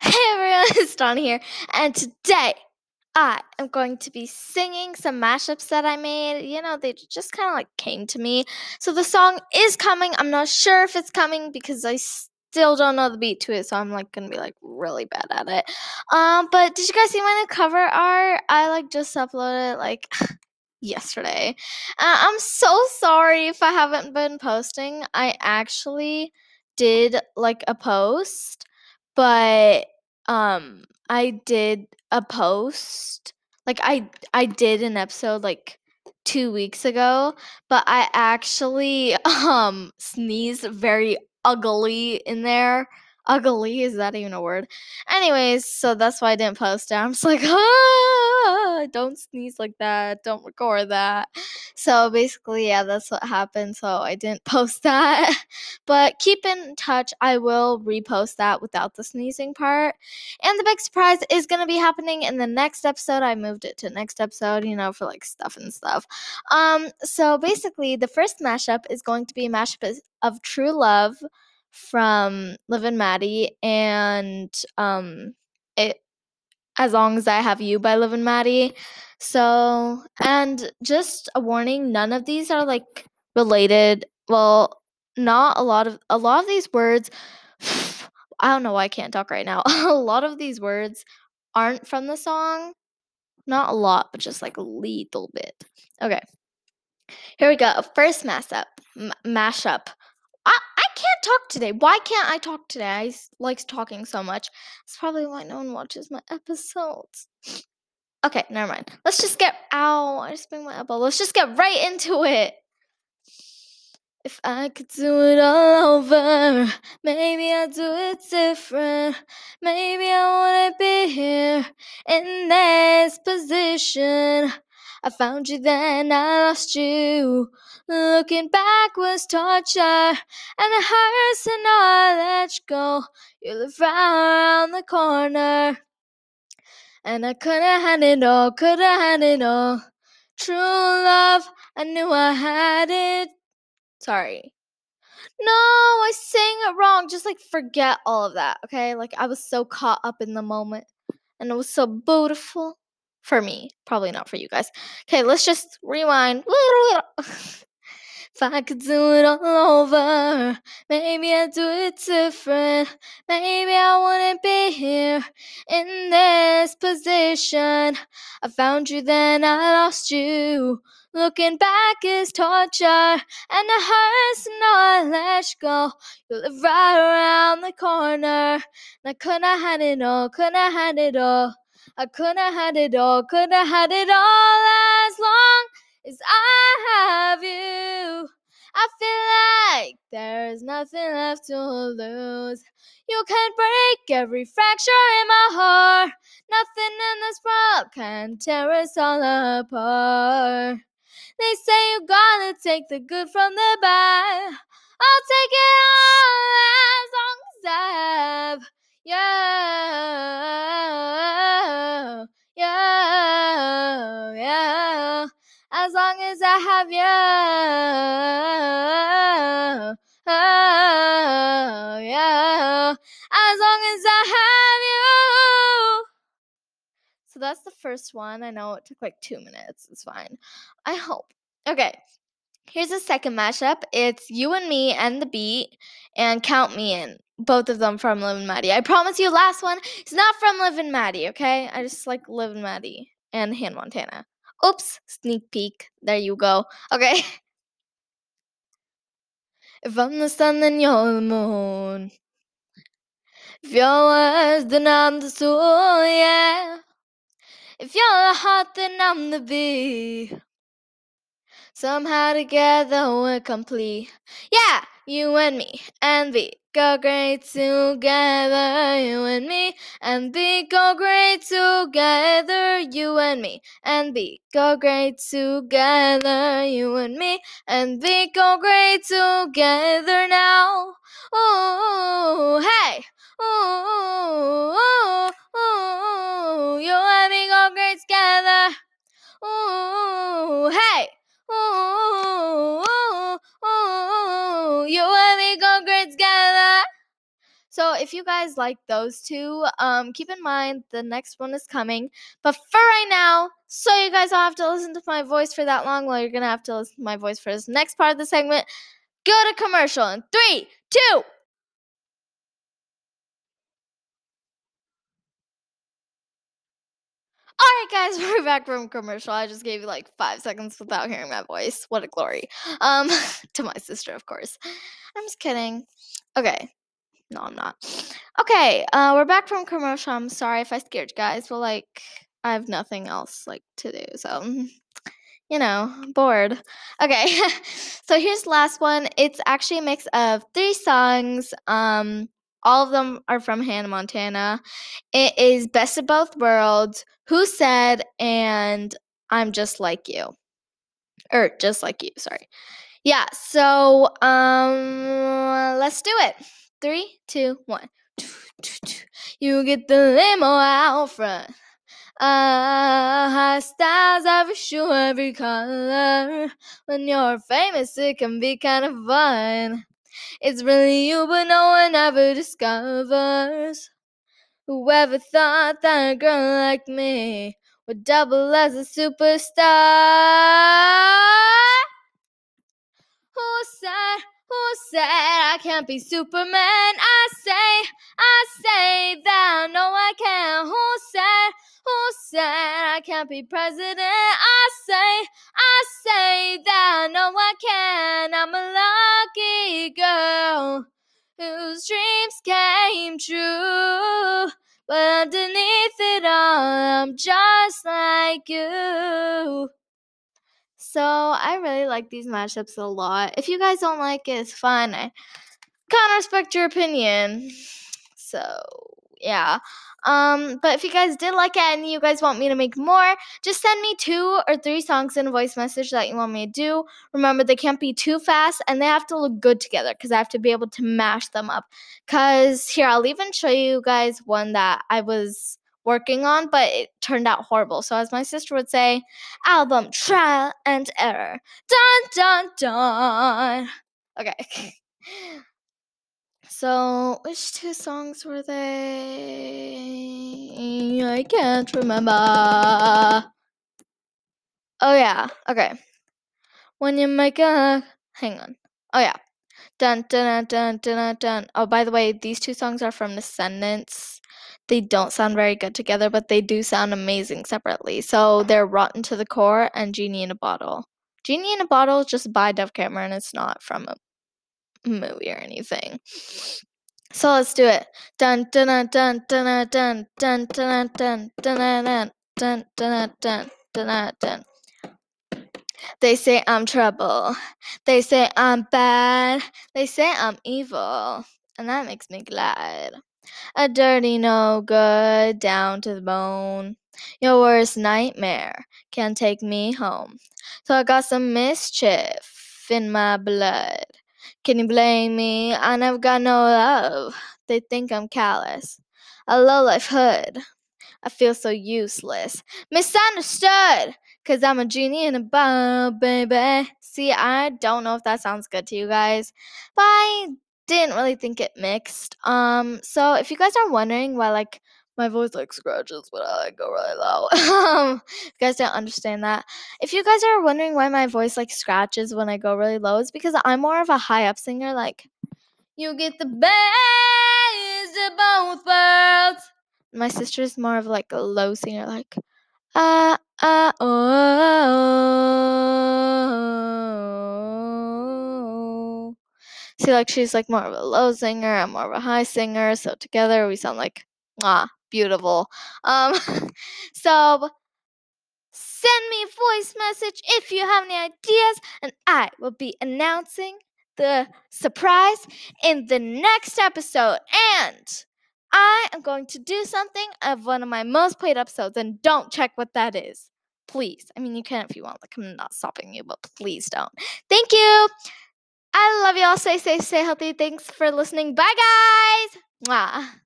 Hey everyone, it's Tanya here, and today I am going to be singing some mashups that I made. You know, they just kind of like came to me. So the song is coming. I'm not sure if it's coming because I still don't know the beat to it, so I'm like gonna be like really bad at it. Um, but did you guys see my new cover art? I like just uploaded it like yesterday. Uh, I'm so sorry if I haven't been posting. I actually did like a post but um I did a post like I I did an episode like 2 weeks ago, but I actually um sneezed very ugly in there. Ugly is that even a word? Anyways, so that's why I didn't post it. I'm just like, ah, don't sneeze like that. Don't record that. So basically, yeah, that's what happened. So I didn't post that. But keep in touch. I will repost that without the sneezing part. And the big surprise is going to be happening in the next episode. I moved it to next episode, you know, for like stuff and stuff. Um, so basically, the first mashup is going to be a mashup of True Love from Liv and Maddie and um it as long as I have you by Liv and Maddie. So and just a warning, none of these are like related. Well, not a lot of a lot of these words I don't know why I can't talk right now. a lot of these words aren't from the song. Not a lot, but just like a little bit. Okay. Here we go. First mashup. M- mashup. I, I can't talk today. Why can't I talk today? I like talking so much. That's probably why no one watches my episodes. Okay, never mind. Let's just get. Ow! I just banged my elbow. Let's just get right into it. If I could do it all over, maybe I'd do it different. Maybe I wouldn't be here in this position. I found you, then I lost you. Looking back was torture, and it hurts to know I let you go. You live right around the corner, and I could have had it all, could have had it all. True love, I knew I had it. Sorry. No, I sang it wrong. Just like forget all of that, okay? Like I was so caught up in the moment, and it was so beautiful for me. Probably not for you guys. Okay, let's just rewind. If I could do it all over, maybe I'd do it different. Maybe I wouldn't be here in this position. I found you, then I lost you. Looking back is torture, and it hurts to know I let you go. You live right around the corner, and I could have had it all, could have had it all. I could have had it all, could have had it all as long as I have you. I feel like there's nothing left to lose. You can break every fracture in my heart. Nothing in this world can tear us all apart. They say you gotta take the good from the bad. I'll take it all as long as I have you. Yeah, yeah. As long as I have you. Oh, yeah. As long as I have you. So that's the first one. I know it took like two minutes. It's fine. I hope. Okay. Here's the second mashup. It's you and me and the beat and count me in. Both of them from Liv and Maddie. I promise you, last one is not from Liv and Maddie, okay? I just like Liv and Maddie and Hannah Montana. Oops, sneak peek. There you go. Okay. If I'm the sun, then you're the moon. If you're worse, then I'm the soul, yeah. If you're the heart, then I'm the bee. Somehow together we're complete. Yeah, you and me and we go great together. You and me and we go great together. You and me and we go great together. You and me and we go great together now. Ooh, hey. Ooh, ooh, ooh, you and me go great together. Ooh, hey. Ooh, if you guys like those two, um, keep in mind the next one is coming. But for right now, so you guys don't have to listen to my voice for that long, well, you're gonna have to listen to my voice for this next part of the segment. Go to commercial in three, two. All right, guys, we're back from commercial. I just gave you like five seconds without hearing my voice. What a glory. Um, to my sister, of course. I'm just kidding. Okay. No, I'm not. Okay, uh, we're back from commercial. I'm sorry if I scared you guys, but like, I have nothing else like to do, so you know, bored. Okay, so here's the last one. It's actually a mix of three songs. Um, all of them are from Hannah Montana. It is Best of Both Worlds, Who Said, and I'm Just Like You. Or Just Like You, sorry. Yeah, so um let's do it. Three, two, one. You get the limo out front. Uh, high styles every shoe, every color. When you're famous, it can be kind of fun. It's really you, but no one ever discovers. Whoever thought that a girl like me would double as a superstar? Who said, who said I can't be Superman? I say, I say that no, I can't. Who said, who said I can't be president? I say, I say that no, I can. I'm a lucky girl whose dreams came true. But underneath it all, I'm just like you. So I really like these mashups a lot. If you guys don't like it, it's fine. I kind of respect your opinion. So yeah. Um, but if you guys did like it and you guys want me to make more, just send me two or three songs in a voice message that you want me to do. Remember, they can't be too fast and they have to look good together because I have to be able to mash them up. Because here, I'll even show you guys one that I was working on, but it turned out horrible. So, as my sister would say, album trial and error. Dun dun dun. Okay. So, which two songs were they? I can't remember. Oh, yeah. Okay. When you make a. Hang on. Oh, yeah. Dun dun dun dun dun. Oh, by the way, these two songs are from Descendants. They don't sound very good together, but they do sound amazing separately. So they're Rotten to the Core and Genie in a Bottle. Genie in a Bottle is just by Dove Cameron. It's not from movie or anything. So let's do it. Dun dun dun dun dun dun dun dun dun dun dun dun dun dun dun. They say I'm trouble. They say I'm bad. They say I'm evil. And that makes me glad. A dirty no good down to the bone. Your worst nightmare can take me home. So I got some mischief in my blood. Can you blame me? I never got no love. They think I'm callous. A low life hood. I feel so useless. Misunderstood. Cause I'm a genie in a bottle, baby. See, I don't know if that sounds good to you guys, but I didn't really think it mixed. Um, so if you guys are wondering why like my voice like scratches when I like go really low. um, you guys don't understand that. If you guys are wondering why my voice like scratches when I go really low, it's because I'm more of a high up singer. Like, you get the best of both worlds. My sister's more of like a low singer, like, ah, ah, oh. See, like she's like more of a low singer, I'm more of a high singer, so together we sound like ah beautiful. Um, so send me a voice message if you have any ideas, and I will be announcing the surprise in the next episode. And I am going to do something of one of my most played episodes, and don't check what that is. Please. I mean, you can if you want. Like, I'm not stopping you, but please don't. Thank you. I love y'all. Stay safe, stay healthy. Thanks for listening. Bye, guys. Mwah.